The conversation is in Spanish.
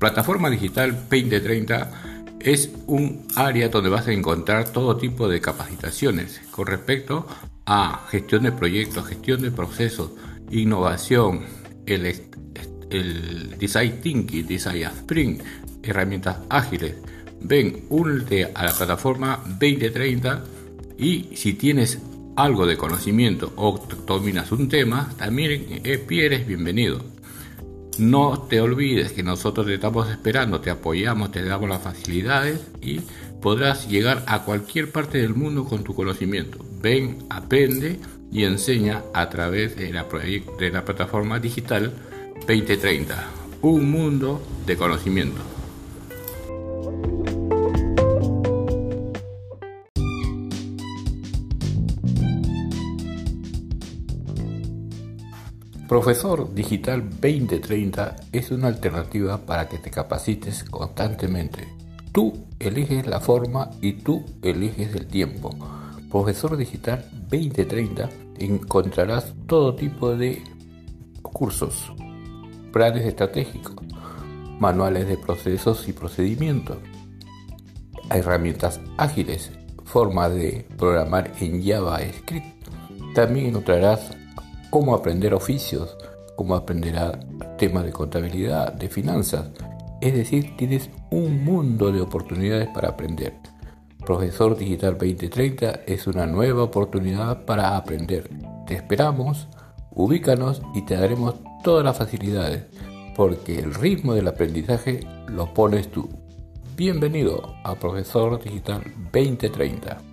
Plataforma Digital 2030 es un área donde vas a encontrar todo tipo de capacitaciones con respecto a gestión de proyectos, gestión de procesos, innovación, el, design thinking, design sprint, herramientas ágiles. Ven, únete a la plataforma 2030 y si tienes algo de conocimiento o dominas un tema, también eres bienvenido. No te olvides que nosotros te estamos esperando, te apoyamos, te damos las facilidades y podrás llegar a cualquier parte del mundo con tu conocimiento. Ven, aprende y enseña a través de la, plataforma digital 2030. Un mundo de conocimiento. Profesor Digital 2030 es una alternativa para que te capacites constantemente. Tú eliges la forma y tú eliges el tiempo. Profesor Digital 2030 encontrarás todo tipo de cursos, planes estratégicos, manuales de procesos y procedimientos, herramientas ágiles, formas de programar en JavaScript. También encontrarás cómo aprender oficios, cómo aprender temas de contabilidad, de finanzas. Es decir, tienes un mundo de oportunidades para aprender. Profesor Digital 2030 es una nueva oportunidad para aprender. Te esperamos, ubícanos y te daremos todas las facilidades, porque el ritmo del aprendizaje lo pones tú. Bienvenido a Profesor Digital 2030.